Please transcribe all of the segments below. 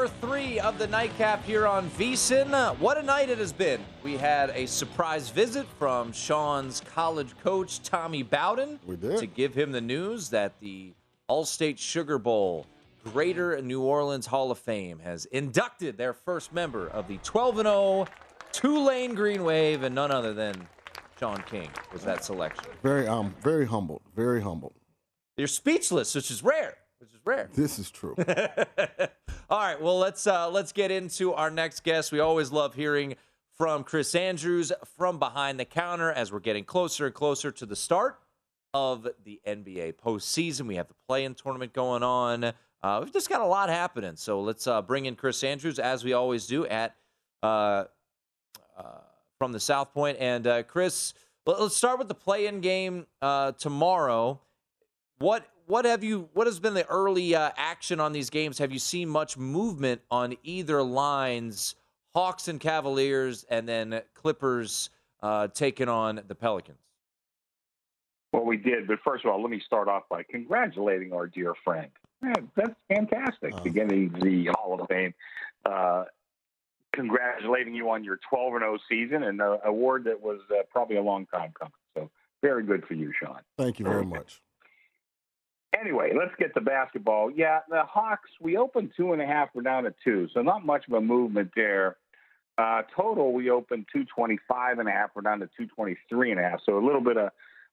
Hour three of the nightcap here on VSIN. Uh, What a night it has been. We had a surprise visit from Sean's college coach, Tommy Bowden, We did. to give him the news that the All-State Sugar Bowl Greater New Orleans Hall of Fame has inducted their first member of the 12 0 Tulane Green Wave, and none other than Sean King was that selection. Very um very humbled, very humbled. You're speechless, which is rare. Is rare. This is true. All right, well let's uh, let's get into our next guest. We always love hearing from Chris Andrews from behind the counter as we're getting closer and closer to the start of the NBA postseason. We have the play-in tournament going on. Uh, we've just got a lot happening. So let's uh, bring in Chris Andrews as we always do at uh, uh, from the South Point. And uh, Chris, let- let's start with the play-in game uh, tomorrow. What what have you what has been the early uh, action on these games? Have you seen much movement on either lines? Hawks and Cavaliers, and then Clippers uh, taking on the Pelicans. Well, we did, but first of all, let me start off by congratulating our dear friend. Man, that's fantastic to get the, the Hall of Fame. Uh, congratulating you on your 12 and 0 season and an award that was uh, probably a long time coming. So, very good for you, Sean. Thank you very much. Anyway, let's get to basketball. Yeah, the Hawks, we opened two and a half, we're down to two, so not much of a movement there. Uh, total, we opened 225 and a half, we're down to 223 and a half. So a little bit of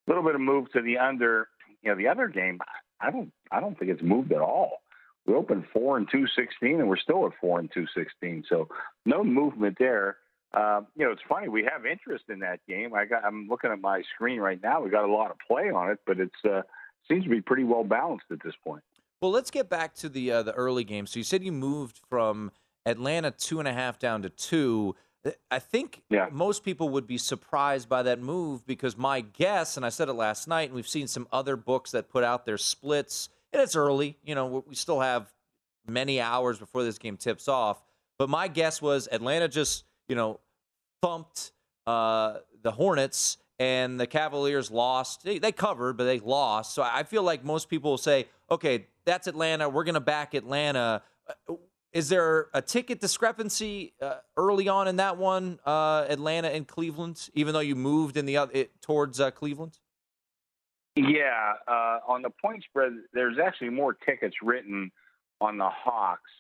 little bit of move to the under. You know, the other game, I don't I don't think it's moved at all. We opened four and two sixteen, and we're still at four and two sixteen. So no movement there. Uh, you know, it's funny. We have interest in that game. I got. I'm looking at my screen right now. We got a lot of play on it, but it's uh, seems to be pretty well balanced at this point. Well, let's get back to the uh, the early game. So you said you moved from Atlanta two and a half down to two. I think Yeah. most people would be surprised by that move because my guess, and I said it last night, and we've seen some other books that put out their splits, and it's early. You know, we still have many hours before this game tips off. But my guess was Atlanta just, you know, thumped uh, the Hornets and the Cavaliers lost. They, they covered, but they lost. So I feel like most people will say, okay, that's Atlanta. We're going to back Atlanta. Uh, Is there a ticket discrepancy uh, early on in that one, uh, Atlanta and Cleveland, even though you moved in the it, towards uh, Cleveland? Yeah, uh, on the point spread, there's actually more tickets written on the Hawks.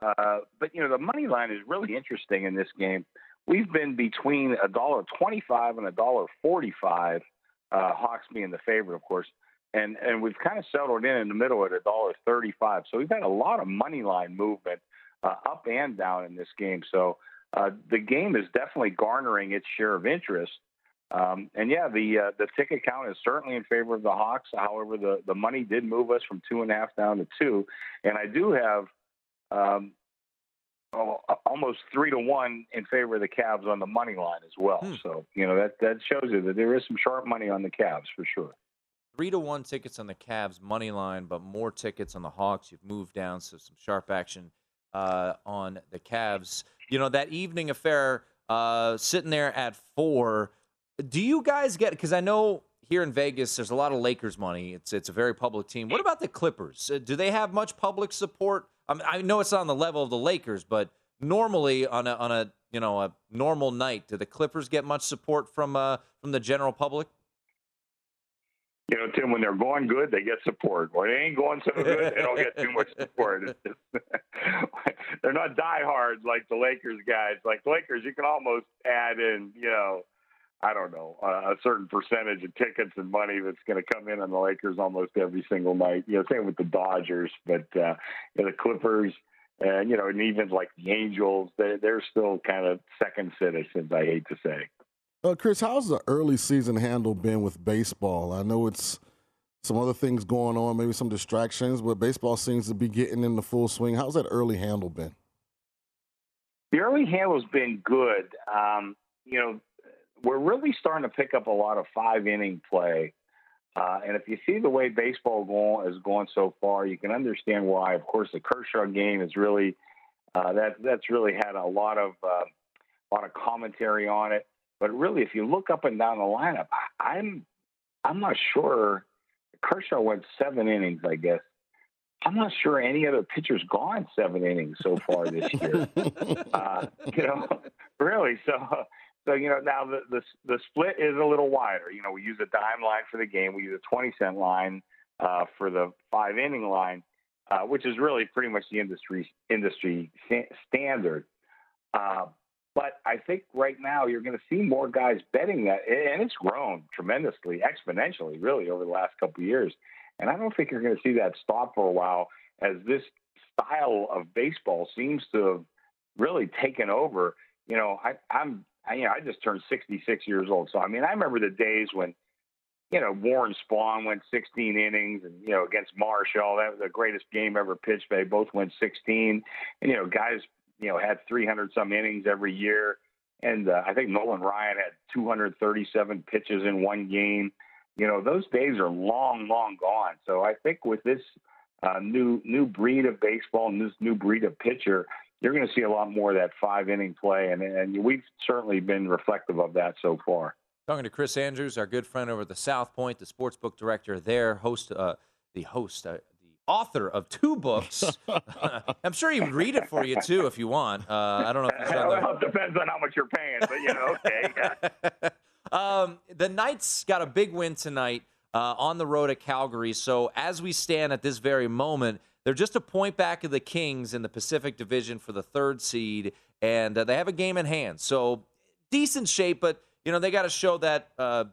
Uh, but you know, the money line is really interesting in this game. We've been between a dollar twenty-five and a dollar forty-five. Uh, Hawks being the favorite, of course, and and we've kind of settled in in the middle at a dollar thirty-five. So we've had a lot of money line movement uh, up and down in this game. So uh, the game is definitely garnering its share of interest. Um, and yeah, the uh, the ticket count is certainly in favor of the Hawks. However, the the money did move us from two and a half down to two, and I do have um, almost three to one in favor of the Cavs on the money line as well. Hmm. So you know that that shows you that there is some sharp money on the Cavs for sure. Three to one tickets on the Cavs money line, but more tickets on the Hawks. You've moved down, so some sharp action uh, on the Cavs. You know that evening affair uh, sitting there at four. Do you guys get? Because I know here in Vegas, there's a lot of Lakers money. It's it's a very public team. What about the Clippers? Uh, do they have much public support? I, I know it's on the level of the Lakers, but normally on a on a you know a normal night, do the Clippers get much support from uh, from the general public? You know, Tim, when they're going good, they get support. When they ain't going so good, they don't get too much support. they're not diehards like the Lakers guys. Like the Lakers, you can almost add in, you know, I don't know, a certain percentage of tickets and money that's going to come in on the Lakers almost every single night. You know, same with the Dodgers, but uh, you know, the Clippers, and you know, and even like the Angels, they're, they're still kind of second citizens. I hate to say. Uh, Chris, how's the early season handle been with baseball? I know it's some other things going on, maybe some distractions, but baseball seems to be getting in the full swing. How's that early handle been? The early handle's been good. Um, you know, we're really starting to pick up a lot of five inning play. Uh, and if you see the way baseball going, is going so far, you can understand why. Of course, the Kershaw game is really uh, that that's really had a lot of uh, a lot of commentary on it. But really, if you look up and down the lineup, I'm I'm not sure. Kershaw went seven innings, I guess. I'm not sure any other pitcher's gone seven innings so far this year. uh, you know, really. So so you know now the, the the split is a little wider. You know we use a dime line for the game. We use a twenty cent line uh, for the five inning line, uh, which is really pretty much the industry industry standard. Uh, but I think right now you're going to see more guys betting that, and it's grown tremendously, exponentially, really over the last couple of years. And I don't think you're going to see that stop for a while as this style of baseball seems to have really taken over. You know, I, I'm I, you know, I just turned 66 years old. So, I mean, I remember the days when, you know, Warren Spahn went 16 innings and, you know, against Marichal. That was the greatest game ever pitched. They both went 16. And, you know, guys, you know, had 300 some innings every year. And uh, I think Nolan Ryan had 237 pitches in one game. You know, those days are long, long gone. So I think with this uh, new new breed of baseball and this new breed of pitcher, you're going to see a lot more of that five inning play, and, and we've certainly been reflective of that so far. Talking to Chris Andrews, our good friend over at the South Point, the sports book director there, host, uh, the host, uh, the author of two books. I'm sure he would read it for you too if you want. Uh, I don't know. If well, the... it depends on how much you're paying, but you know, okay. um, the Knights got a big win tonight uh, on the road at Calgary. So as we stand at this very moment, they're just a point back of the Kings in the Pacific Division for the third seed, and uh, they have a game in hand. So decent shape, but you know they got to show that uh,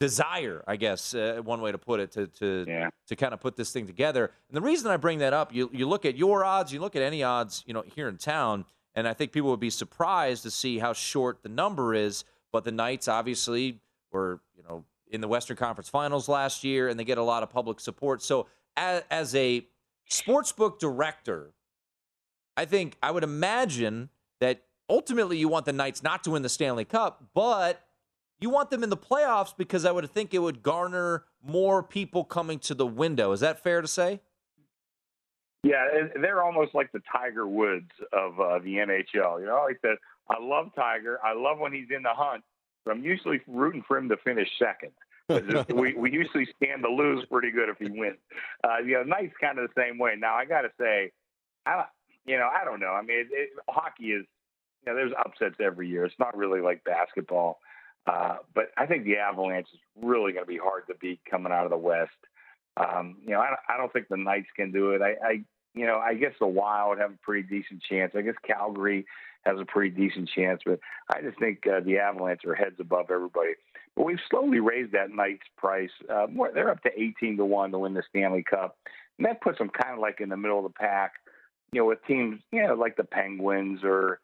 desire, I guess, uh, one way to put it, to to yeah. to kind of put this thing together. And the reason I bring that up, you you look at your odds, you look at any odds, you know, here in town, and I think people would be surprised to see how short the number is. But the Knights obviously were, you know, in the Western Conference Finals last year, and they get a lot of public support. So as, as a sportsbook director, I think I would imagine that ultimately you want the Knights not to win the Stanley Cup, but you want them in the playoffs because I would think it would garner more people coming to the window. Is that fair to say? Yeah, they're almost like the Tiger Woods of uh, the NHL. You know, like that. I love Tiger. I love when he's in the hunt, but I'm usually rooting for him to finish second we we usually stand to lose pretty good if he wins. Uh, you know, Knight's kind of the same way. Now I got to say, I you know I don't know. I mean, it, it, hockey is you know there's upsets every year. It's not really like basketball, uh, but I think the Avalanche is really going to be hard to beat coming out of the West. Um, you know, I, I don't think the Knights can do it. I, I you know I guess the Wild have a pretty decent chance. I guess Calgary has a pretty decent chance, but I just think uh, the Avalanche are heads above everybody. But we've slowly raised that Knights price. Uh, more, they're up to 18 to 1 to win the Stanley Cup. And that puts them kind of like in the middle of the pack, you know, with teams, you know, like the Penguins or,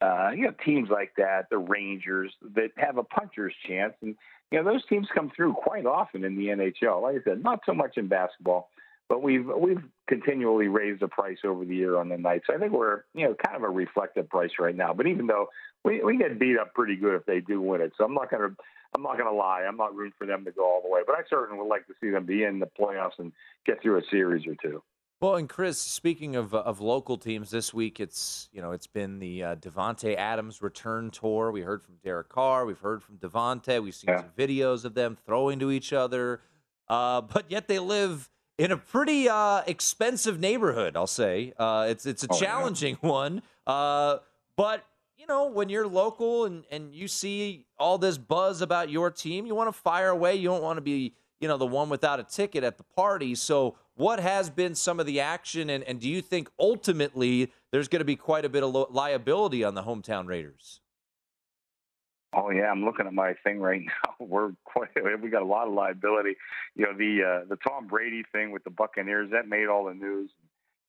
uh, you know, teams like that, the Rangers that have a puncher's chance. And, you know, those teams come through quite often in the NHL. Like I said, not so much in basketball, but we've we've continually raised the price over the year on the Knights. I think we're you know kind of a reflective price right now. But even though we we get beat up pretty good if they do win it, so I'm not going to I'm not going to lie. I'm not rooting for them to go all the way, but I certainly would like to see them be in the playoffs and get through a series or two. Well, and Chris, speaking of of local teams, this week it's you know it's been the uh, Davante Adams return tour. We heard from Derek Carr. We've heard from Davante, We've seen Yeah. some videos of them throwing to each other, uh, but yet they live in a pretty uh, expensive neighborhood. I'll say uh, it's it's a Oh, yeah. challenging one, uh, but you know when you're local and and you see all this buzz about your team, you want to fire away. You don't want to be you know the one without a ticket at the party. So what has been some of the action, and, and do you think ultimately there's going to be quite a bit of liability on the hometown Raiders? Oh yeah, I'm looking at my thing right now. We're quite we got a lot of liability. You know the uh, the Tom Brady thing with the Buccaneers that made all the news.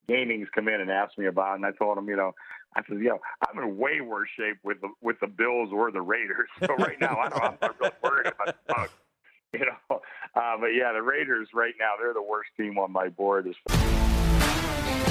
Gaming's come in and asked me about, it, and I told him, you know, I said, know, I'm in way worse shape with the with the Bills or the Raiders. So right now, I don't, I'm not really worried about the Bucs. You know, uh, but yeah, the Raiders right now they're the worst team on my board. As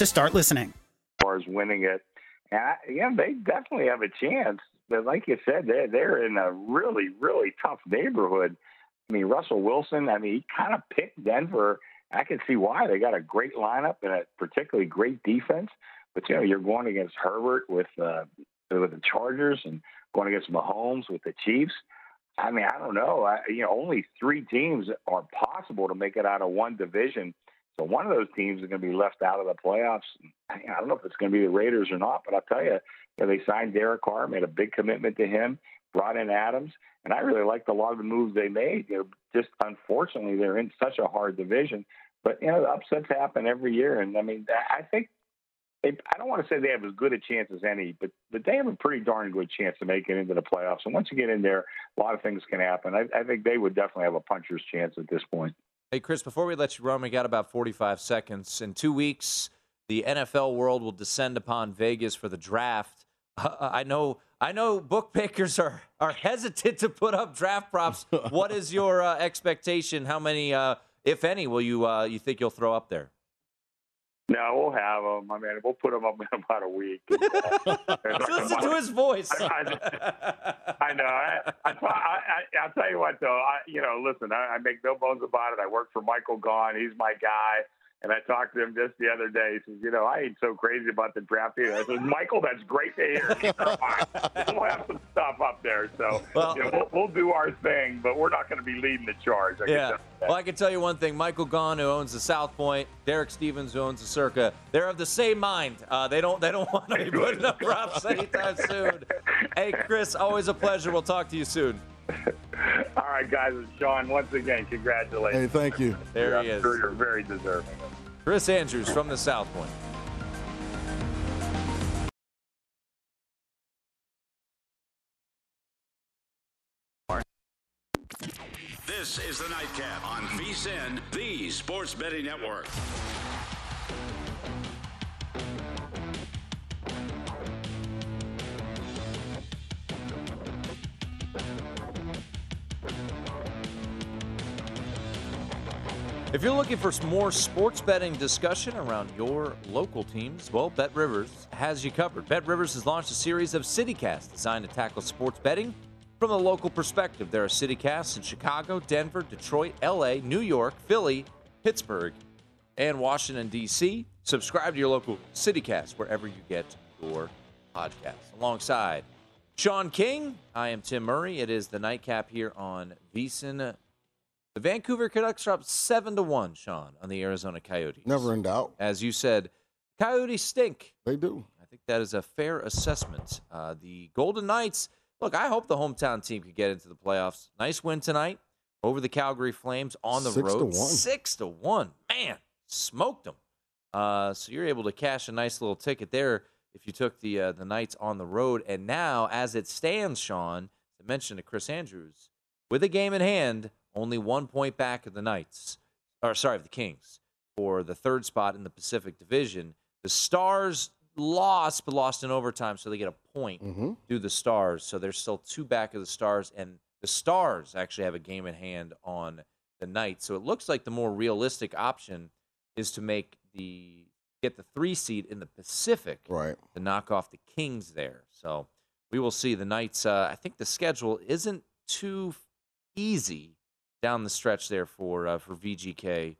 to start listening. far as winning it, yeah, they definitely have a chance. But like you said, they're they're in a really really tough neighborhood. I mean, Russell Wilson. I mean, he kind of picked Denver. I can see why they got a great lineup and a particularly great defense. But you know, you're going against Herbert with uh, with the Chargers and going against Mahomes with the Chiefs. I mean, I don't know. I, you know, only three teams are possible to make it out of one division. So one of those teams is going to be left out of the playoffs. I don't know if it's going to be the Raiders or not, but I'll tell you, you know, they signed Derek Carr, made a big commitment to him, brought in Adams, and I really liked a lot of the moves they made. You know, just unfortunately, they're in such a hard division. But you know, the upsets happen every year, and I mean, I think they, I don't want to say they have as good a chance as any, but but they have a pretty darn good chance to make it into the playoffs. And once you get in there, a lot of things can happen. I, I think they would definitely have a puncher's chance at this point. Hey, Chris, before we let you run, we got about 45 seconds. In two weeks, the NFL world will descend upon Vegas for the draft. Uh, I know, I know, bookmakers are are hesitant to put up draft props. what is your uh, expectation? How many, uh, if any, will you uh, you think you'll throw up there? No, we'll have them. I mean, we'll put them up in about a week. Listen to his voice. I, I, I know. I, I, I, I'll tell you what, though. I, you know, listen. I, I make no bones about it. I work for Michael Gaughan. He's my guy. And I talked to him just the other day. He says, "You know, I ain't so crazy about the draft either." I said, "Michael, that's great to hear. We'll have some stuff up there, so Well- you know, we'll, we'll do our thing, but we're not going to be leading the charge." I can Yeah. tell you that. Well, I can tell you one thing. Michael Gaughan, who owns the South Point, Derek Stevens, who owns the Circa, they're of the same mind. Uh, they don't they don't want to be putting up props anytime soon. Hey, Chris, always a pleasure. We'll talk to you soon. All right, guys. It's Sean. Once again, congratulations. Hey, thank you. There he I'm is. sure you're very deserving. Chris Andrews from the South Point. This is the Nightcap on VSIN, the Sports Betting Network. If you're looking for some more sports betting discussion around your local teams, well, Bet Rivers has you covered. Bet Rivers has launched a series of CityCasts designed to tackle sports betting from a local perspective. There are CityCasts in Chicago, Denver, Detroit, LA, New York, Philly, Pittsburgh, and Washington, D.C. Subscribe to your local CityCast wherever you get your podcasts. Alongside Sean King, I am Tim Murray. It is the nightcap here on VSIN The Vancouver Canucks up seven to one, Sean, on the Arizona Coyotes. Never in doubt. As you said, Coyotes stink. They do. I think that is a fair assessment. Uh, the Golden Knights. Look, I hope the hometown team could get into the playoffs. Nice win tonight over the Calgary Flames on the Six to road. one. Six to one. Man, smoked them. Uh, so you're able to cash a nice little ticket there if you took the uh, the Knights on the road. And now, as it stands, Sean, I mentioned to Chris Andrews, with a game in hand, only one point back of the Knights, or sorry, of the Kings for the third spot in the Pacific Division. The Stars lost, but lost in overtime, so they get a point Mhm. through the Stars. So they're still two back of the Stars, and the Stars actually have a game in hand on the Knights. So it looks like the more realistic option is to make the get the three seed in the Pacific Right. to knock off the Kings there. So we will see. The Knights. Uh, I think the schedule isn't too easy down the stretch there for uh, for VGK.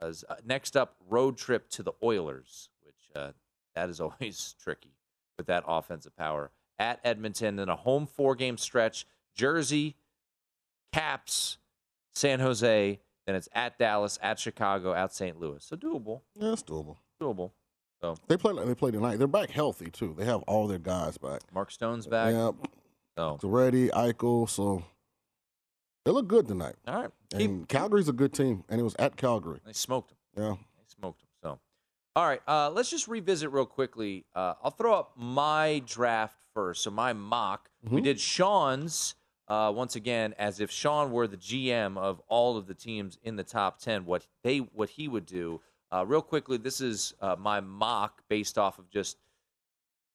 Uh, next up, road trip to the Oilers, which uh, that is always tricky with that offensive power at Edmonton. Then a home four game stretch: Jersey, Caps, San Jose. Then it's at Dallas, at Chicago, at St. Louis. So doable, Yeah, it's doable. doable. So They play like they play tonight. They're back healthy too. They have all their guys back. Mark Stone's back. Yep. So ready, Eichel. So they look good tonight. all right, keep, And Calgary's a good team, and it was at Calgary. they smoked them. Yeah. They smoked them. So, all right, uh, let's just revisit real quickly. Uh, I'll throw up my draft first. So my mock. We did Sean's uh, once again, as if Sean were the GM of all of the teams in the top ten. What they what he would do. Uh, real quickly, this is uh, my mock based off of just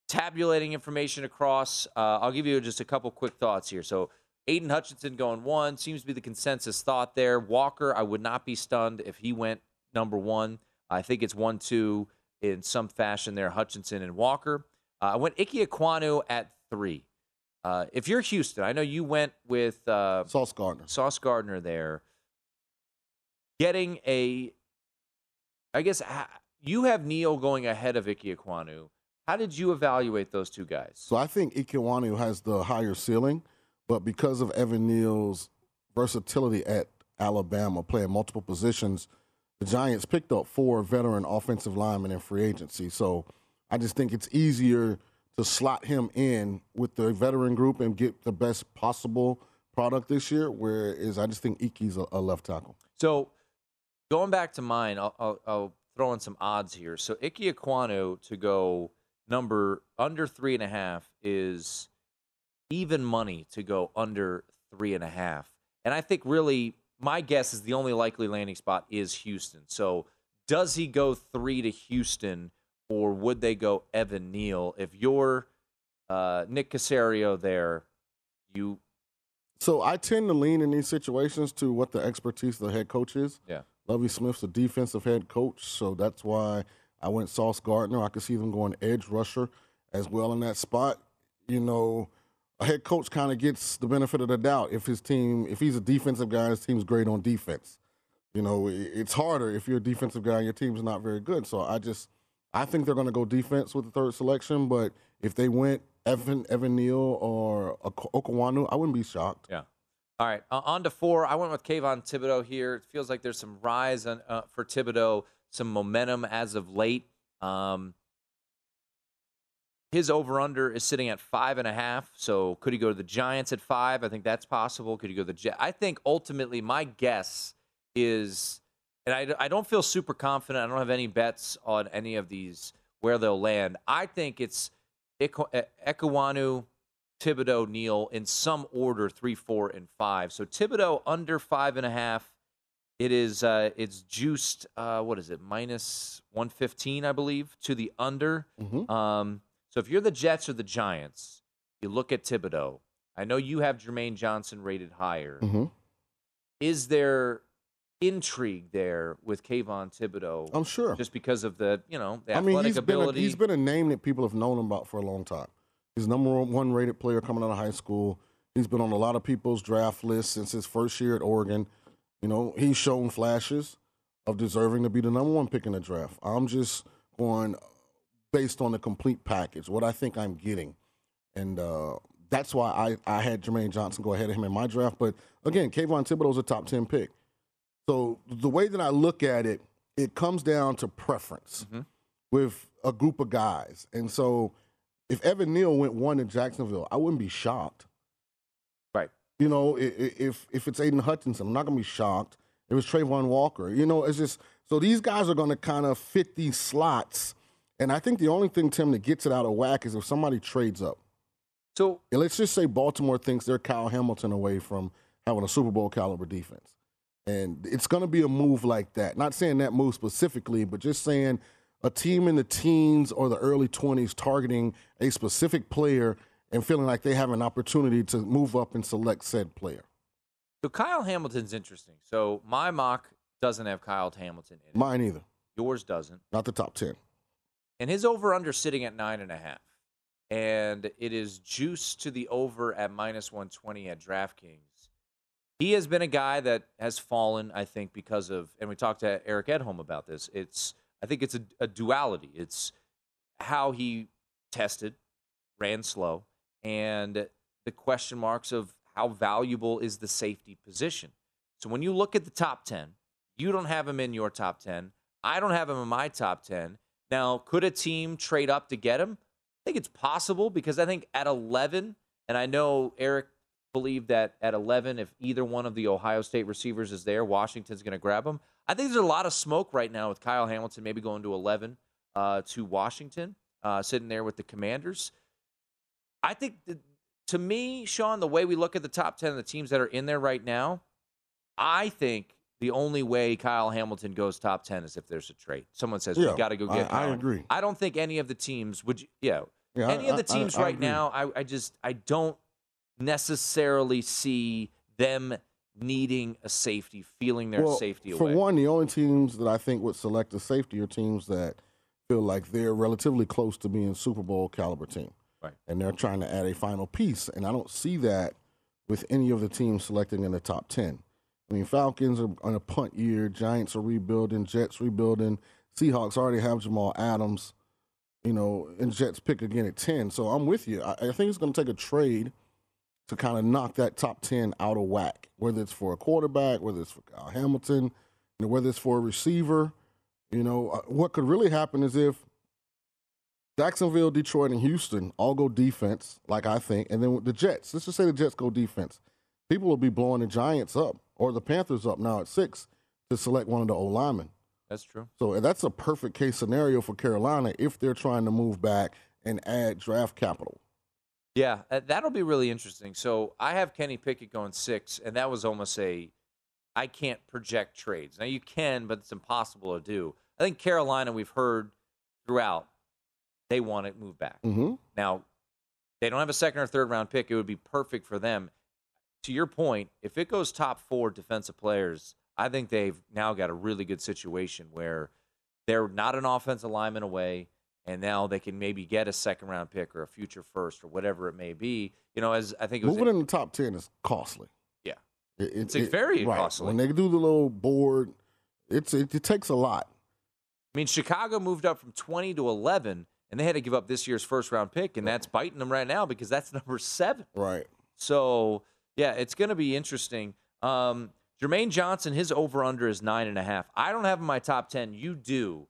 tabulating information across. Uh, I'll give you just a couple quick thoughts here. So. Aiden Hutchinson going one seems to be the consensus thought there. Walker, I would not be stunned if he went number one. I think it's one two in some fashion there. Hutchinson and Walker. Uh, I went Ike Ekwonu at three. Uh, if you're Houston, I know you went with uh, Sauce Gardner. Sauce Gardner there. Getting a, I guess you have Neal going ahead of Ike Ekwonu. How did you evaluate those two guys? So I think Ekwonu has the higher ceiling, but because of Evan Neal's versatility at Alabama, playing multiple positions, the Giants picked up four veteran offensive linemen in free agency. So I just think it's easier to slot him in with the veteran group and get the best possible product this year. Whereas I just think Iki's a, a left tackle. So, going back to mine, I'll, I'll, I'll throw in some odds here. So, Ike Ekwonu to go number under three and a half is even money to go under three and a half. And I think really my guess is the only likely landing spot is Houston. So, does he go three to Houston or would they go Evan Neal? If you're uh, Nick Caserio there, you So I tend to lean in these situations to what the expertise of the head coach is. Yeah. Lovie Smith's a defensive head coach, so that's why I went Sauce Gardner. I could see them going edge rusher as well in that spot. You know, a head coach kind of gets the benefit of the doubt if his team, if he's a defensive guy, his team's great on defense. You know, it's harder if you're a defensive guy and your team's not very good. So I just, I think they're going to go defense with the third selection. But if they went Evan Evan Neal or Ok- Ekwonu, I wouldn't be shocked. Yeah. All right. Uh, on to four. I went with Kayvon Thibodeaux here. It feels like there's some rise on, uh, for Thibodeaux, some momentum as of late. Um, his over under is sitting at five and a half. So could he go to the Giants at five? I think that's possible. Could he go to the Jet? I think ultimately my guess is, and I, I don't feel super confident. I don't have any bets on any of these where they'll land. I think it's E- Ekwonu, Thibodeaux, Neal in some order, three, four, and five. So Thibodeaux under five and a half. It is uh, it's juiced. Uh, what is it? Minus one fifteen, I believe, to the under. Mhm. Um, so if you're the Jets or the Giants, you look at Thibodeaux. I know you have Jermaine Johnson rated higher. hmm Is there intrigue there with Kayvon Thibodeaux? I'm sure. Just because of the you know the I mean, he's been, a, he's been a name that people have known about for a long time. He's number one rated player coming out of high school. He's been on a lot of people's draft lists since his first year at Oregon. You know, he's shown flashes of deserving to be the number one pick in the draft. I'm just going based on the complete package, what I think I'm getting. And uh, that's why I, I had Jermaine Johnson go ahead of him in my draft. But again, Kayvon Thibodeaux's a top 10 pick. So the way that I look at it, it comes down to preference Mm-hmm. with a group of guys. And so if Evan Neal went one in Jacksonville, I wouldn't be shocked. Right. You know, if if it's Aiden Hutchinson, I'm not gonna be shocked. If it's Trayvon Walker, you know, it's just so these guys are gonna kind of fit these slots. And I think the only thing, Tim, that gets it out of whack is if somebody trades up. So And let's just say Baltimore thinks they're Kyle Hamilton away from having a Super Bowl caliber defense. And it's going to be a move like that. Not saying that move specifically, but just saying a team in the teens or the early 20s targeting a specific player and feeling like they have an opportunity to move up and select said player. So Kyle Hamilton's interesting. So my mock doesn't have Kyle Hamilton in it. Mine either. Yours doesn't. Not the top 10. And his over under sitting at nine and a half. And it is juice to the over at minus 120 at DraftKings. He has been a guy that has fallen, I think, because of, and we talked to Eric Edholm about this. It's, I think it's a, a duality. It's how he tested, ran slow, and the question marks of how valuable is the safety position. So when you look at the top 10, you don't have him in your top 10. I don't have him in my top 10. Now, could a team trade up to get him? I think it's possible because I think at 11, and I know Eric believed that at 11, if either one of the Ohio State receivers is there, Washington's going to grab him. I think there's a lot of smoke right now with Kyle Hamilton maybe going to 11 uh, to Washington, uh, sitting there with the Commanders. I think to me, Sean, the way we look at the top 10 of the teams that are in there right now, I think the only way Kyle Hamilton goes top 10 is if there's a trade. Someone says, Yeah, we got to go get I Kyle. agree. I don't think any of the teams would, you, yeah, Yeah, any I- of the I- I- teams I right agree. now, I, I just, I don't necessarily see them needing a safety, feeling their Well, safety for away. For one, the only teams that I think would select a safety are teams that feel like they're relatively close to being Super Bowl caliber team. Right. And they're trying to add a final piece. And I don't see that with any of the teams selecting in the top 10. I mean, Falcons are on a punt year, Giants are rebuilding, Jets rebuilding, Seahawks already have Jamal Adams, you know, and Jets pick again at 10. So I'm with you. I, I think it's going to take a trade to kind of knock that top 10 out of whack, whether it's for a quarterback, whether it's for Kyle Hamilton, you know, whether it's for a receiver. You know, uh, what could really happen is if Jacksonville, Detroit, and Houston all go defense, like I think, and then the Jets, let's just say the Jets go defense, people will be blowing the Giants up or the Panthers up now at six to select one of the O linemen. That's true. So that's a perfect case scenario for Carolina if they're trying to move back and add draft capital. Yeah, uh, that'll be really interesting. So I have Kenny Pickett going six, and that was almost a I can't project trades. Now you can, but it's impossible to do. I think Carolina, we've heard throughout, they want to move back. Mm-hmm. Now, they don't have a second or third round pick. It would be perfect for them. To your point, if it goes top four defensive players, I think they've now got a really good situation where they're not an offensive lineman away, and now they can maybe get a second round pick or a future first or whatever it may be. You know, as I think it was Moving in the top 10 is costly. Yeah. It, it- It's, like, very right. costly. When they do the little board, it's it, it takes a lot. I mean, Chicago moved up from 20 to 11, and they had to give up this year's first round pick, and that's biting them right now because that's number seven. Right. So, yeah, it's going to be interesting. Um, Jermaine Johnson, his over under is nine and a half. I don't have him in my top 10. You do.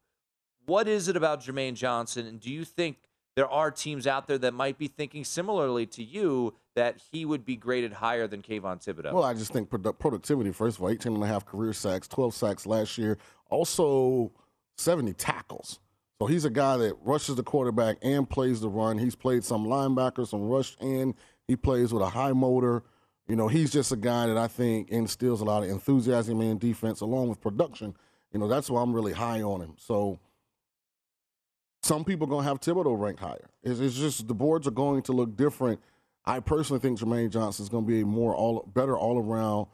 What is it about Jermaine Johnson? And do you think there are teams out there that might be thinking similarly to you that he would be graded higher than Kayvon Thibodeaux? Well, I just think produ- productivity, first of all, 18 and a half career sacks, 12 sacks last year, also 70 tackles. So he's a guy that rushes the quarterback and plays the run. He's played some linebackers, some rush in. He plays with a high motor. You know, he's just a guy that I think instills a lot of enthusiasm in defense along with production. You know, that's why I'm really high on him. So some people are going to have Thibodeaux ranked higher. It's, it's just the boards are going to look different. I personally think Jermaine Johnson is going to be a more all better all around,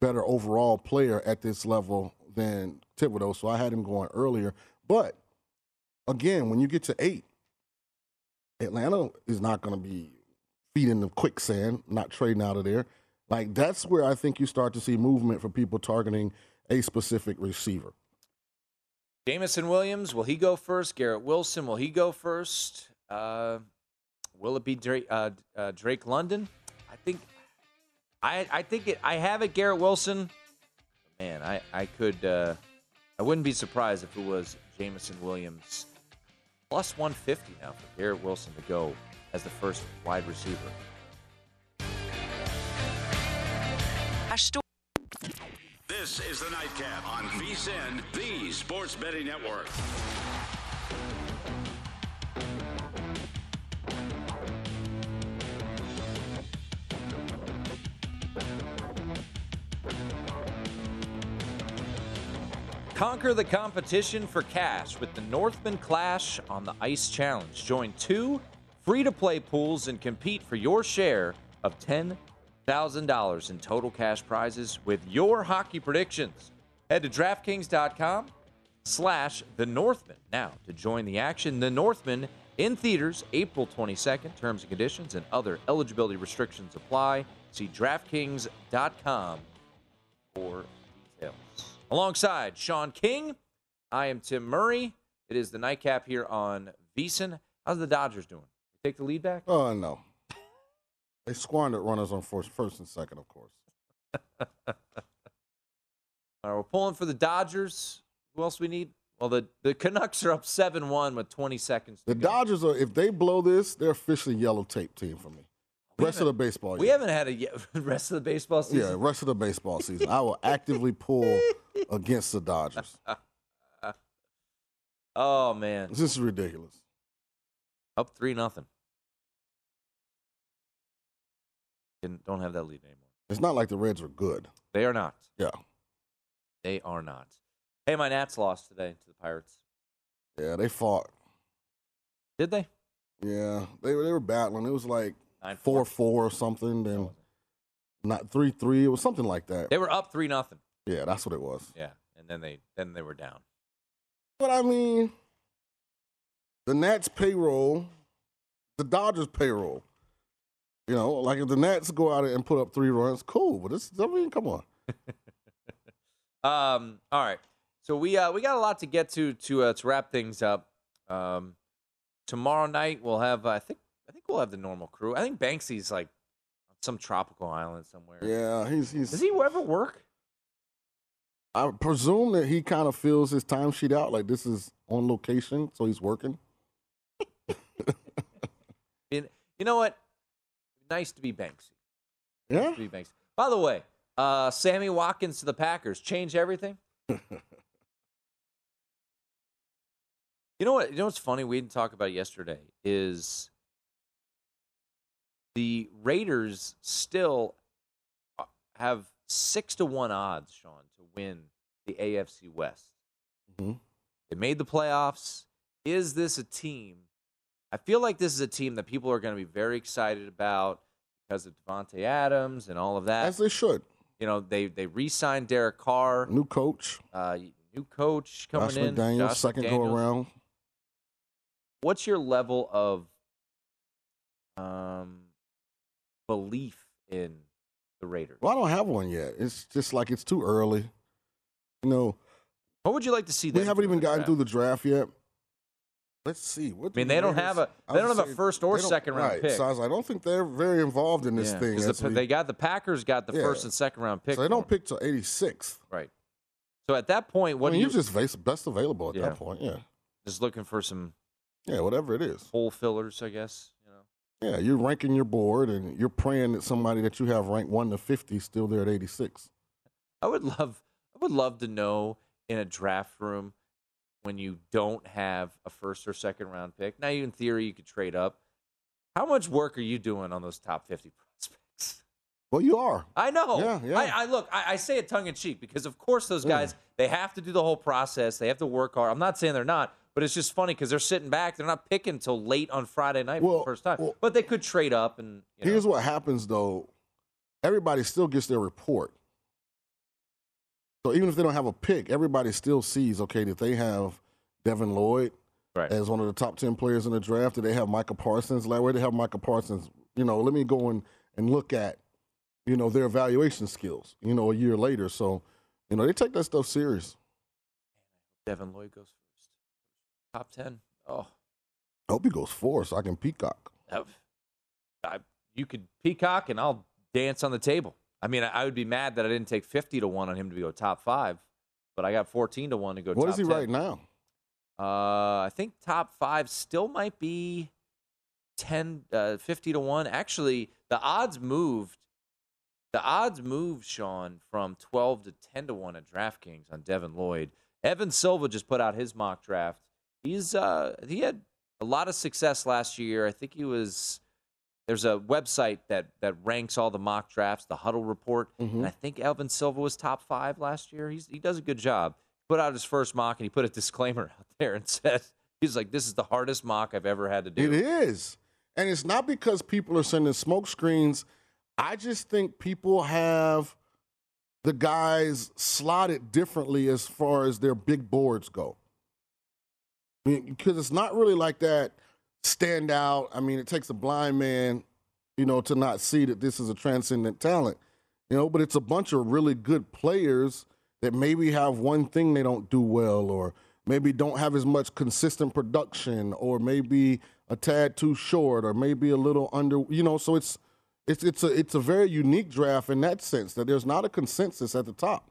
better overall player at this level than Thibodeaux. So I had him going earlier. But again, when you get to eight, Atlanta is not going to be feeding the quicksand, not trading out of there. Like that's where I think you start to see movement for people targeting a specific receiver. Jameson Williams, will he go first? Garrett Wilson, will he go first? Uh, will it be Drake, uh, uh, Drake London? I think, I, I think it, I have it. Garrett Wilson. man, I I could uh, I wouldn't be surprised if it was Jameson Williams plus 150 now for Garrett Wilson to go as the first wide receiver. This is the Nightcap on VSIN, the Sports Betting Network. Conquer the competition for cash with the Northman Clash on the Ice Challenge. Join two free to play pools and compete for your share of $10,000 in total cash prizes with your hockey predictions. Head to DraftKings.com slash The Northman now to join the action. The Northman in theaters April 22nd. Terms and conditions and other eligibility restrictions apply. See DraftKings.com for details. Alongside Sean King, I am Tim Murray. It is the nightcap here on VSIN. How's the Dodgers doing? Take the lead back? Oh no. They squandered runners on first, first and second, of course. All right, we're pulling for the Dodgers. Who else we need? Well, the, the Canucks are up 7 1 with 20 seconds. The go. Dodgers are, if they blow this, they're officially yellow tape team for me. We Rest of the baseball. We year. haven't had a ye- rest of the baseball season. Yeah, rest of the baseball season. I will actively pull against the Dodgers. Oh, man. This is ridiculous. Up 3 nothing. Don't have that lead anymore. It's not like the Reds are good. They are not. Yeah. They are not. Hey, my Nats lost today to the Pirates. Yeah, they fought. Did they? Yeah, they were they were battling. It was like 9 four four or something. Then not three three. It was something like that. They were up 3 nothing. Yeah, that's what it was. Yeah. And then they then they were down. But I mean, the Nats payroll, the Dodgers payroll. You know, like if the Nats go out and put up three runs, cool. But this, I mean, come on. Um, all right. So we uh, we got a lot to get to to uh, to wrap things up. Um, tomorrow night we'll have I think I think we'll have the normal crew. I think Banksy's like on some tropical island somewhere. Yeah, he's he's. Does he ever work? I presume that he kind of fills his timesheet out like this is on location, so he's working. You know what? Nice to be Banksy. Yeah, To be Banksy. By the way, uh, Sammy Watkins to the Packers change everything. You know what? You know what's funny? We didn't talk about it yesterday. Is the Raiders still uh, have six to one odds, Sean, to win the AFC West? Mhm. They made the playoffs. Is this a team? I feel like this is a team that people are going to be very excited about because of Davante Adams and all of that. as they should. you know, they they re-signed Derek Carr, New coach, uh, new coach coming Josh in, McDaniels, Josh second go around. What's your level of um, belief in the Raiders? Well, I don't have one yet. It's just like it's too early. You know, What would you like to see? we haven't even gotten draft? through the draft yet. Let's see. What I mean, they don't have a- they don't have a first or second round right. pick. So I like, I don't think they're very involved in this Yeah, thing. the, we- they got the Packers got the Yeah. first and second round pick. so they don't pick till 86. right. So at that point, what I mean, you you just best available at Yeah. that point. Yeah, just looking for some yeah, whatever it is. hole fillers, I guess. You know, Yeah, you're ranking your board, and you're praying that somebody that you have ranked one to 50 is still there at 86. I would love, I would love to know in a draft room when you don't have a first or second round pick. Now, you in theory, you could trade up. How much work are you doing on those top fifty prospects? Well, you are. I know. Yeah, yeah. I, I look. I, I say it tongue in cheek because, of course, those guys they have to do the whole process. They have to work hard. I'm not saying they're not, but it's just funny because they're sitting back. They're not picking until late on Friday night for Well, the first time. well- but they could trade up and. You know, Here's what happens though. Everybody still gets their report. So even if they don't have a pick, everybody still sees, okay, that they have Devin Lloyd right. as one of the top 10 players in the draft. Did they have Micah Parsons? Like, where they have Micah Parsons? You know, let me go and, and look at, you know, their evaluation skills, you know, a year later. So, you know, they take that stuff serious. Devin Lloyd goes first. Top ten. Oh, I hope he goes four so I can peacock. that, I, you could peacock and I'll dance on the table. I mean, I, I would be mad that I didn't take 50 to 1 on him to go top five, but I got 14 to 1 to go What is he 10. right now? Uh, I think top five still might be 10, uh, 50 to 1. Actually, the odds moved. The odds moved, Sean, from 12 to 10 to 1 at DraftKings on Devin Lloyd. Evan Silva just put out his mock draft. He's uh he had a lot of success last year. I think he was there's a website that that ranks all the mock drafts, the Huddle Report, mm-hmm. and I think Evan Silva was top five last year. He's he does a good job. Put out his first mock and he put a disclaimer out there and said he's like, "This is the hardest mock I've ever had to do." It is. And it's not because people are sending smoke screens. I just think people have the guys slotted differently as far as their big boards go. I mean, because it's not really like that standout. I mean, it takes a blind man, you know, to not see that this is a transcendent talent, you know, but it's a bunch of really good players that maybe have one thing they don't do well or maybe don't have as much consistent production or maybe a tad too short or maybe a little under, you know, so it's it's it's a it's a very unique draft in that sense that there's not a consensus at the top.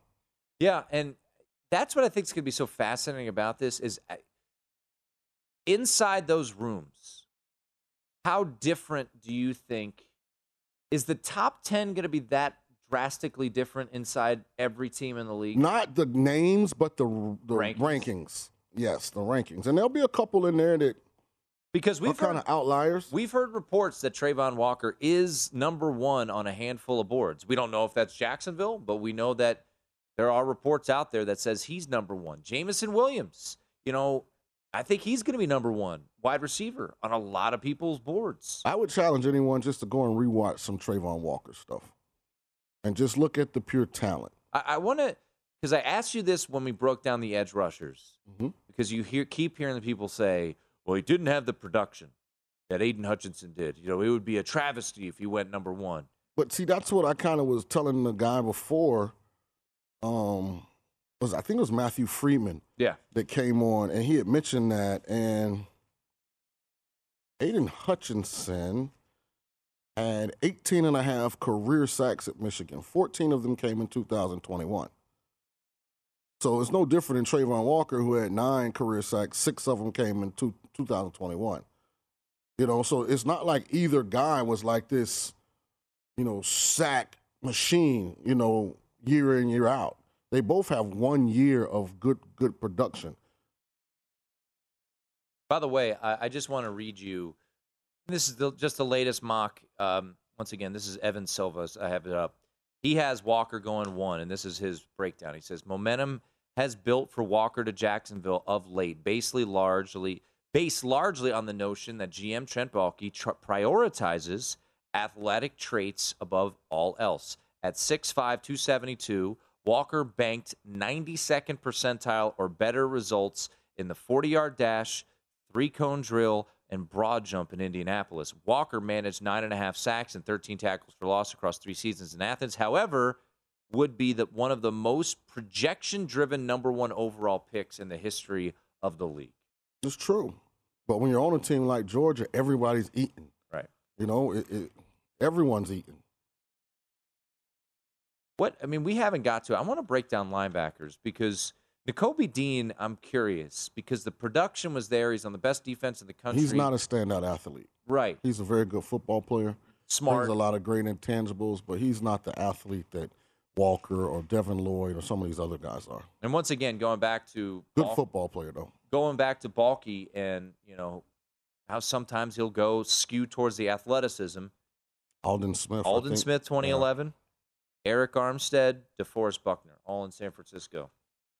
Yeah, and that's what I think is going to be so fascinating about this is inside those rooms. How different do you think is the top 10 going to be that drastically different inside every team in the league? Not the names, but the the Rankings. rankings. Yes, the rankings, and there'll be a couple in there that Because we've kind heard, of outliers. we've heard reports that Travon Walker is number one on a handful of boards. We don't know if that's Jacksonville, but we know that there are reports out there that says he's number one. Jameson Williams, you know, I think he's going to be number one wide receiver on a lot of people's boards. I would challenge anyone just to go and rewatch some Travon Walker stuff, and just look at the pure talent. I, I want to because I asked you this when we broke down the edge rushers Mhm. because you hear keep hearing the people say, "Well, he didn't have the production that Aidan Hutchinson did. You know, it would be a travesty if he went number one." But see, that's what I kind of was telling the guy before. Um, was I think it was Matthew Freeman Yeah, that came on, and he had mentioned that, and Aidan Hutchinson had 18 and a half career sacks at Michigan. 14 of them came in 2021. So it's no different than Travon Walker, who had nine career sacks. Six of them came in two, 2021. You know, so it's not like either guy was like this, you know, sack machine, you know, year in, year out. They both have one year of good good production. By the way, I, I just want to read you. This is the, just the latest mock. Um, once again, this is Evan Silva's. I have it up. He has Walker going one, and this is his breakdown. He says momentum has built for Walker to Jacksonville of late, basically largely based largely on the notion that GM Trent Baalke prioritizes athletic traits above all else. At 6'5", 272, Walker banked 92nd percentile or better results in the 40-yard dash, three-cone drill, and broad jump in Indianapolis. Walker managed nine and a half sacks and 13 tackles for loss across three seasons in Athens. However, would be the, one of the most projection-driven number one overall picks in the history of the league. It's true. But when you're on a team like Georgia, everybody's eating. Right. You know, it, it, everyone's eating. What I mean, we haven't got to. I want to break down linebackers because Nakobe Dean. I'm curious because the production was there. He's on the best defense in the country. He's not a standout athlete. right. He's a very good football player. Smart. Brings a lot of great intangibles, but he's not the athlete that Walker or Devin Lloyd or some of these other guys are. And once again, going back to Good Bal- football player though. going back to Baalke and you know how sometimes he'll go skew towards the athleticism. Aldon Smith. Aldon. Smith, 2011, Arik Armstead, DeForest Buckner, all in San Francisco,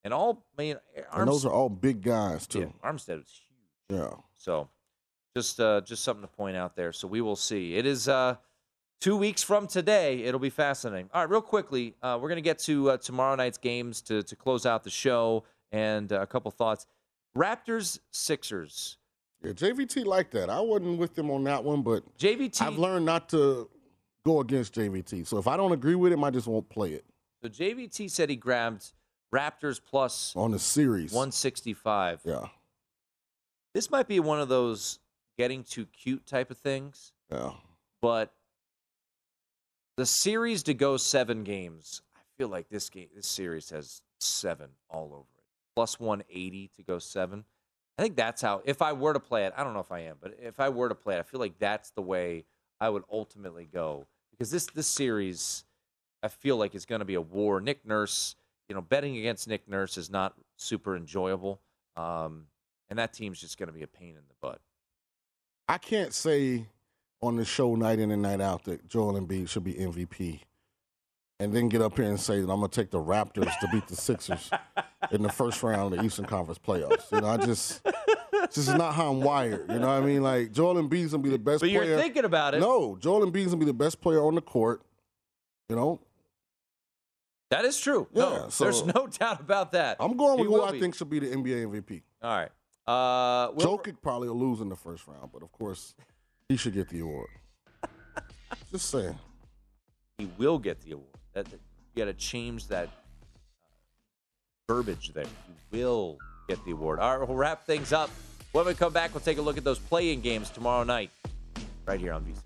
and all. I mean, And those are all big guys yeah, too. Armstead was huge. Yeah. So, just uh, just something to point out there. So we will see. It is uh, two weeks from today. It'll be fascinating. All right, real quickly, uh, we're gonna get to uh, tomorrow night's games to to close out the show and uh, a couple thoughts. Raptors Sixers. Yeah, JVT like that. I wasn't with him on that one, but JVT. I've learned not to go against JVT. So if I don't agree with him, I just won't play it So JVT said he grabbed Raptors plus on the series. 165. Yeah. This might be one of those getting too cute type of things, Yeah. but the series to go seven games. I feel like this game, this series has seven all over it. Plus 180 to go seven. I think that's how. If I were to play it, I don't know if I am, but if I were to play it, I feel like that's the way I would ultimately go because this this series, I feel like is going to be a war. Nick Nurse, you know, betting against Nick Nurse is not super enjoyable, um, and that team's just going to be a pain in the butt. I can't say on the show night in and night out that Joel Embiid should be MVP, and then get up here and say that I'm going to take the Raptors to beat the Sixers in the first round of the Eastern Conference playoffs. You know, I just. This is not how I'm wired. You know what I mean? Like Joel Embiid's gonna be the best But player. you're thinking about it. No, Joel Embiid's gonna be the best player on the court. You know, That is true. Yeah, no, so- there's no doubt about that. I'm going He with who I be. think should be the NBA MVP. All right. Uh, Will- Jokic probably will lose in the first round, but of course, he should get the award. Just saying. he will get the award. That, that- you got to change that uh, verbiage there. He will get the award. All right, we'll wrap things up. When we come back, we'll take a look at those play-in games tomorrow night, right here on VSiN.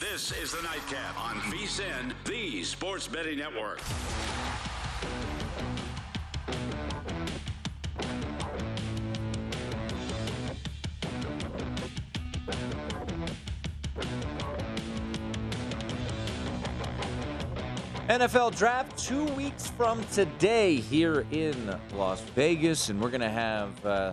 This is the Nightcap on VSIN, the Sports Betting Network. NFL draft two weeks from today here in Las Vegas, and we're going to have uh,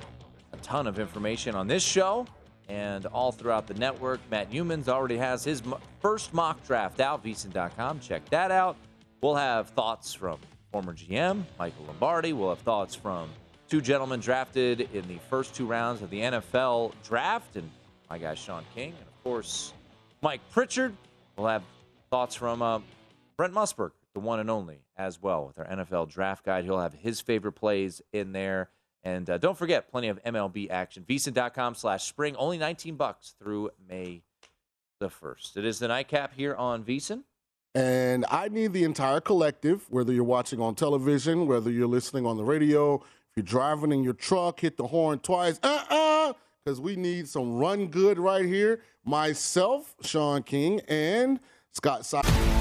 a ton of information on this show and all throughout the network. Matt Youmans already has his first mock draft out, vsin.com. Check that out. We'll have thoughts from former GM Michael Lombardi. We'll have thoughts from two gentlemen drafted in the first two rounds of the NFL draft, and my guy Shaun King, and of course Mike Pritchard. We'll have thoughts from uh, Brent Musburg, the one and only, as well, with our NFL draft guide. He'll have his favorite plays in there. And uh, don't forget, plenty of MLB action. VSiN.com slash spring, only 19 bucks through May the 1st. It is the nightcap here on VSiN. And I need the entire collective, whether you're watching on television, whether you're listening on the radio, if you're driving in your truck, hit the horn twice, uh uh, because we need some run good right here. Myself, Shaun King, and Scott Si-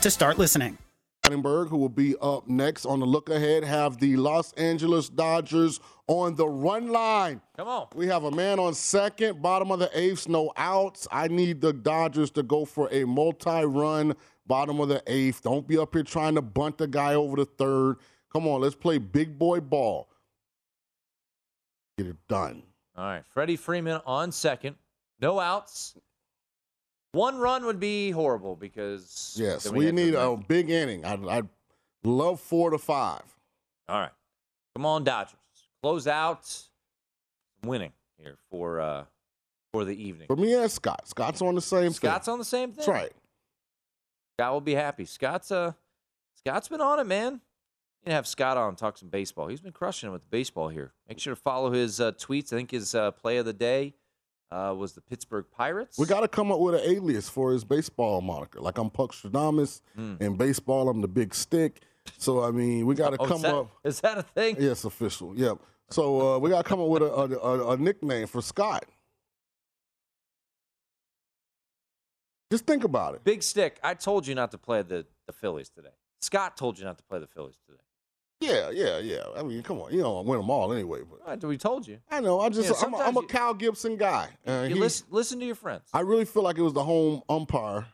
to start listening. Brandenburg, who will be up next on the look ahead, have the Los Angeles Dodgers on the run line. Come on. We have a man on second, bottom of the eighth, no outs. I need the Dodgers to go for a multi run, bottom of the eighth. Don't be up here trying to bunt the guy over the third. Come on, let's play big boy ball. Get it done. All right. Freddie Freeman on second. No outs. One run would be horrible because. Yes, then we need a big inning. I'd, I'd love four to five. All right. Come on, Dodgers. Close out winning here for uh for the evening. For me and Scott. Scott's on the same Scott's thing. on the same thing. That's right. Scott will be happy. Scott's uh Scott's been on it, man. You can have Scott on talk some baseball. He's been crushing it with the baseball here. Make sure to follow his uh, tweets. I think his uh, play of the day uh, was the Pittsburgh Pirates. We got to come up with an alias for his baseball moniker. Like I'm Puck Stradamus. In baseball, I'm the big stick. So, I mean, we got to Oh, come is that, up. is that a thing? Yes, official. Yep. So uh, we got to come up with a, a, a, a nickname for Scott. Just think about it. Big Stick, I told you not to play the, the Phillies today. Scott told you not to play the Phillies today. Yeah, yeah, yeah. I mean, come on, you don't win them all anyway. But right, we told you. I know. I just Yeah, I'm, a, I'm a Kyle Gibson guy. Uh, You he- listen, listen to your friends. I really feel like it was the home umpire.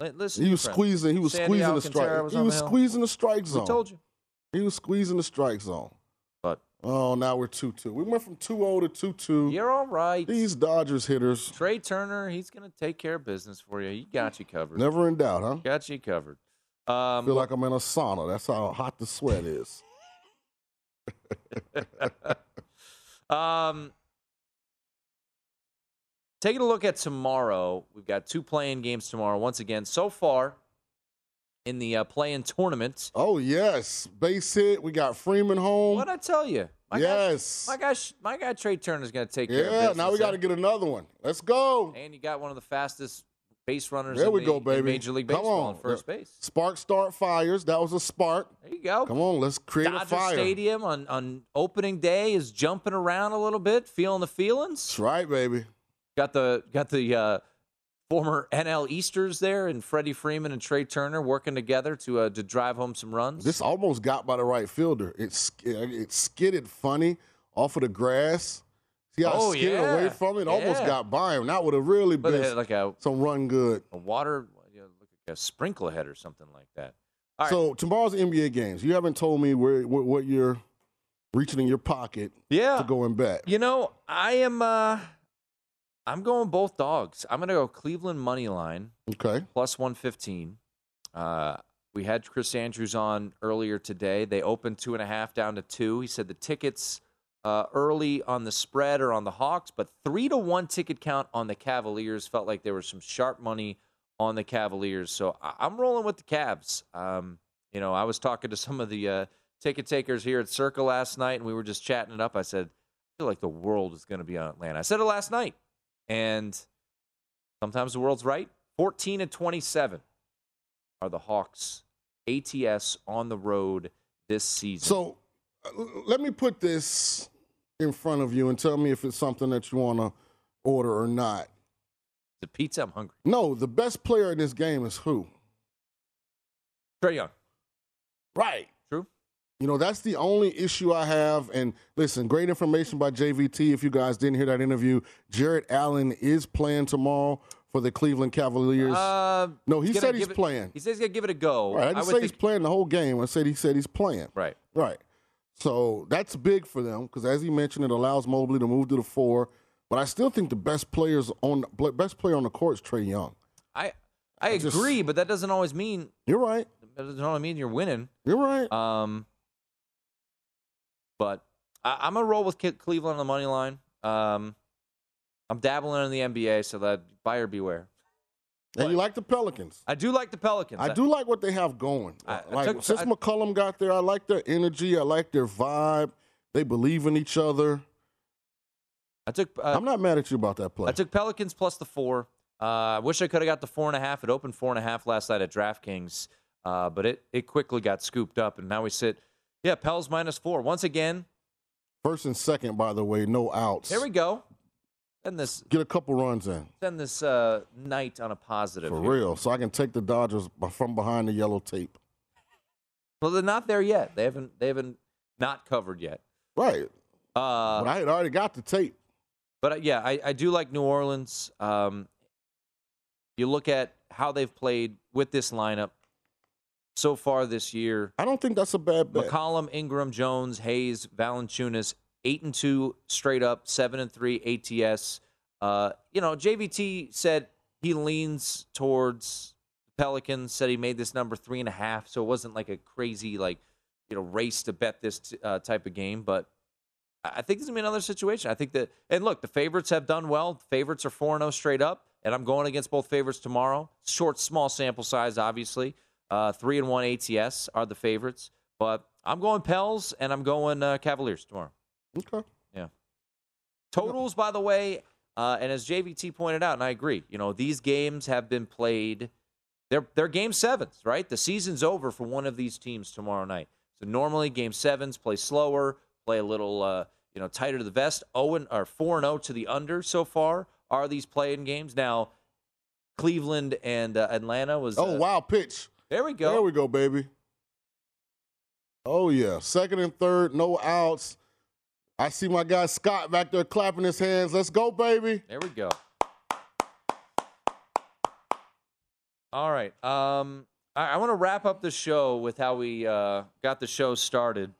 Listen He was squeezing. He was Sandy squeezing the strike. was He was the squeezing the strike We zone. told you. He was squeezing the strike zone. But Oh, now we're two two. We went from 2-0 to two two. you're all right. These Dodgers hitters Trea Turner, he's going to take care of business for you. He got you covered. never in doubt, huh? Got you covered. I Um, feel like I'm in a sauna. That's how hot the sweat is. um, taking a look at tomorrow, we've got two playing games tomorrow. Once again, so far in the uh, play-in tournament, Oh yes, base hit. We got Freeman home. what I tell you, my yes. guy, my guy, my guy Trea Turner's going to take care of yeah. Now we got to get another one. Let's go. And you got one of the fastest base runners There in, we the- go, baby. Major League Come Baseball on. first base. Spark start fires. That was a spark. There you go. Come on, let's create a Dodger fire. Stadium on, on opening day is jumping around a little bit, feeling the feelings. That's right, baby. Got the got the uh, former NL Easters there, and Freddie Freeman and Trea Turner working together to uh, to drive home some runs. This almost got by the right fielder. It sk- it skidded funny off of the grass. See how Oh, skidded yeah. away from it? Almost got by him. That would have really but been like a, some run good. a water, you know, look like a sprinkler head or something like that. All right. So tomorrow's NBA games. You haven't told me where what, what you're reaching in your pocket yeah, to go and bet. you know, I am. uh I'm going both dogs. I'm going to go Cleveland money line. Okay. plus 115. Uh, we had Chris Andrews on earlier today. They opened two and a half down to two. He said the tickets uh, early on the spread or on the Hawks, but three to one ticket count on the Cavaliers. Felt like there was some sharp money on the Cavaliers. So I- I'm rolling with the Cavs. Um, you know, I was talking to some of the uh, ticket takers here at Circle last night, and we were just chatting it up. I said, I feel like the world is going to be on Atlanta. I said it last night, and sometimes the world's right. 14 and 27 are the Hawks ATS on the road this season. So uh, let me put this in front of you and tell me if it's something that you want to order or not. the pizza, I'm hungry. No, the best player in this game is who? Trae Young. Right. True. You know, that's the only issue I have. And listen, great information by JVT. If you guys didn't hear that interview, Jarrett Allen is playing tomorrow for the Cleveland Cavaliers. Uh, no, he said he's it- playing. He says he's going to give it a go. Right. I didn't would say he's think- playing the whole game. I said he said he's playing. Right. Right. So that's big for them because, as he mentioned, it allows Mobley to move to the four. But I still think the best players on best player on the court is Trae Young. I I just- agree, but that doesn't always mean You're right. that doesn't always mean you're winning. You're right. Um, but I, I'm gonna roll with Cleveland on the money line. Um, I'm dabbling in the NBA, so that buyer beware. And you like the Pelicans. I do like the Pelicans. I do like what they have going. I- I like took- since I- McCollum got there, I like their energy. I like their vibe. They believe in each other. I took. Uh, I'm not mad at you about that play. I took Pelicans plus the four. Uh, I wish I could have got the four and a half. It opened four and a half last night at DraftKings, uh, but it it quickly got scooped up, and now we sit. Yeah, Pels minus four once again. First and second, by the way, no outs. Here we go. Send this Get a couple runs in send this uh, night on a positive. for here. real, so I can take the Dodgers from behind the yellow tape. Well, they're not there yet. They haven't they haven't not covered yet. Right, Uh, but I had already got the tape. But uh, yeah, I, I do like New Orleans. Um, you look at how they've played with this lineup so far this year. I don't think that's a bad bet. McCollum, Ingram, Jones, Hayes, Valanciunas, eight and two straight up, seven and three ATS. Uh, you know, JVT said he leans towards the Pelicans. Said he made this number three and a half, so it wasn't like a crazy like you know race to bet this t- uh, type of game. But I think this is gonna be another situation. I think that, and look, the favorites have done well. Favorites are four and zero straight up, and I'm going against both favorites tomorrow. Short, small sample size, obviously. Uh, three and one ATS are the favorites, but I'm going Pels and I'm going uh, Cavaliers tomorrow. Okay. Yeah. Totals, by the way, uh, and as JVT pointed out, and I agree. You know, these games have been played. They're they're game sevens, right? The season's over for one of these teams tomorrow night. So normally game sevens play slower, play a little, uh, you know, tighter to the vest. Owen or four and zero to the under so far are these playing games. Now, Cleveland and uh, Atlanta was. Oh, uh, wild pitch. There we go. There we go, baby. Oh yeah, second and third, no outs. I see my guy Scott back there clapping his hands. Let's go, baby. There we go. All right. Um, I, I want to wrap up the show with how we uh, got the show started.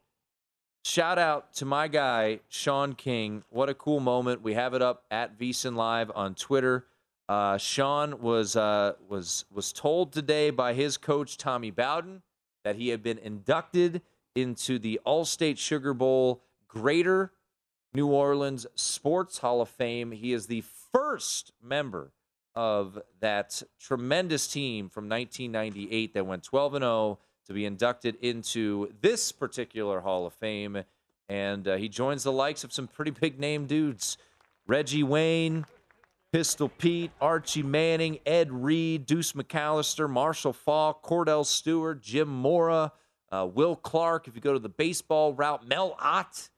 Shout out to my guy Shaun King. What a cool moment! We have it up at VSiN Live on Twitter. Uh, Shaun was uh, was was told today by his coach Tommy Bowden that he had been inducted into the All-State Sugar Bowl Greater New Orleans Sports Hall of Fame. He is the first member of that tremendous team from 1998 that went 12 and 0 to be inducted into this particular Hall of Fame. And uh, he joins the likes of some pretty big name dudes Reggie Wayne, Pistol Pete, Archie Manning, Ed Reed, Deuce McAllister, Marshall Faulk, Kordell Stewart, Jim Mora, uh, Will Clark. If you go to the baseball route, Mel Ott.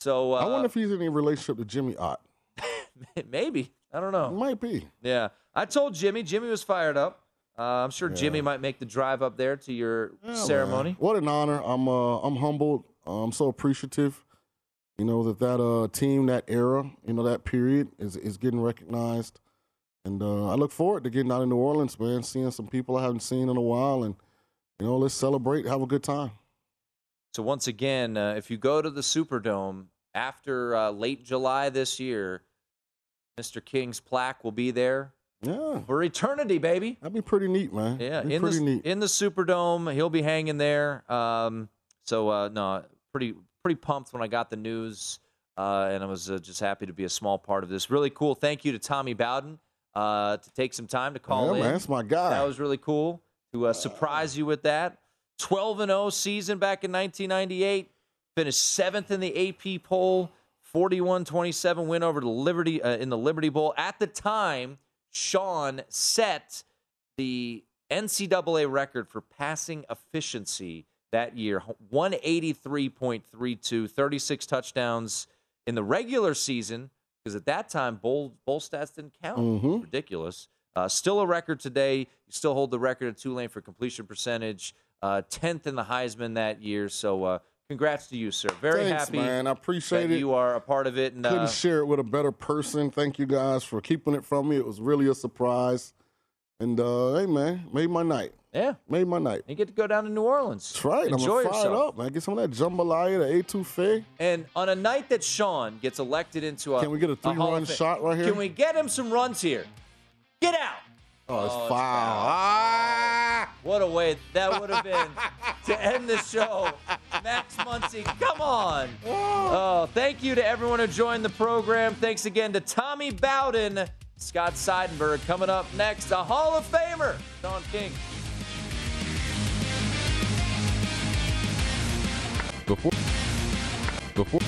So uh, I wonder if he's in any relationship to Jimmy Ott. maybe I don't know. Might be. Yeah, I told Jimmy. Jimmy was fired up. Uh, I'm sure Jimmy might make the drive up there to your Yeah, ceremony. man. What an honor. I'm uh, I'm humbled. Uh, I'm so appreciative. You know that that uh, team, that era, you know that period is is getting recognized, and uh, I look forward to getting out of New Orleans, man, seeing some people I haven't seen in a while, and you know let's celebrate, have a good time. So once again, uh, if you go to the Superdome after uh, late July this year, Mr. King's plaque will be there Yeah, for eternity, baby. that'd be pretty neat, man. Yeah, be in pretty the neat. in the Superdome, he'll be hanging there. Um, so uh, no, pretty pretty pumped when I got the news, uh, and I was uh, just happy to be a small part of this. Really cool. Thank you to Tommy Bowden uh, to take some time to call yeah, in. man, that's my guy. That was really cool to uh, surprise you with that. 12 and 0 season back in 1998. Finished seventh in the AP poll. 41-27 win over the Liberty uh, in the Liberty Bowl. At the time, Shaun set the NCAA record for passing efficiency that year 183.32, 36 touchdowns in the regular season. Because at that time, bowl, bowl stats didn't count. Mhm. Ridiculous. Uh, still a record today. You still hold the record at Tulane for completion percentage. Uh, 10th in the Heisman that year. So uh, congrats to you, sir. Very Thanks, happy man. I appreciate it. you are a part of it. And Couldn't uh, share it with a better person. Thank you guys for keeping it from me. It was really a surprise. And uh, hey, man, made my night. yeah, Made my night. you get to go down to New Orleans. That's right. Enjoy I'm fired yourself. up, man. Get some of that jambalaya, the A2 And on a night that Shaun gets elected into a Can we get a three-run shot right here? Can we get him some runs here? Get out! Oh, it's Oh, it's foul. Ah! What a way that would have been to end the show. Max Muncy, come on. Oh, thank you to everyone who joined the program. Thanks again to Tommy Bowden, Scott Seidenberg. Coming up next, a Hall of Famer, Don King. Before, before.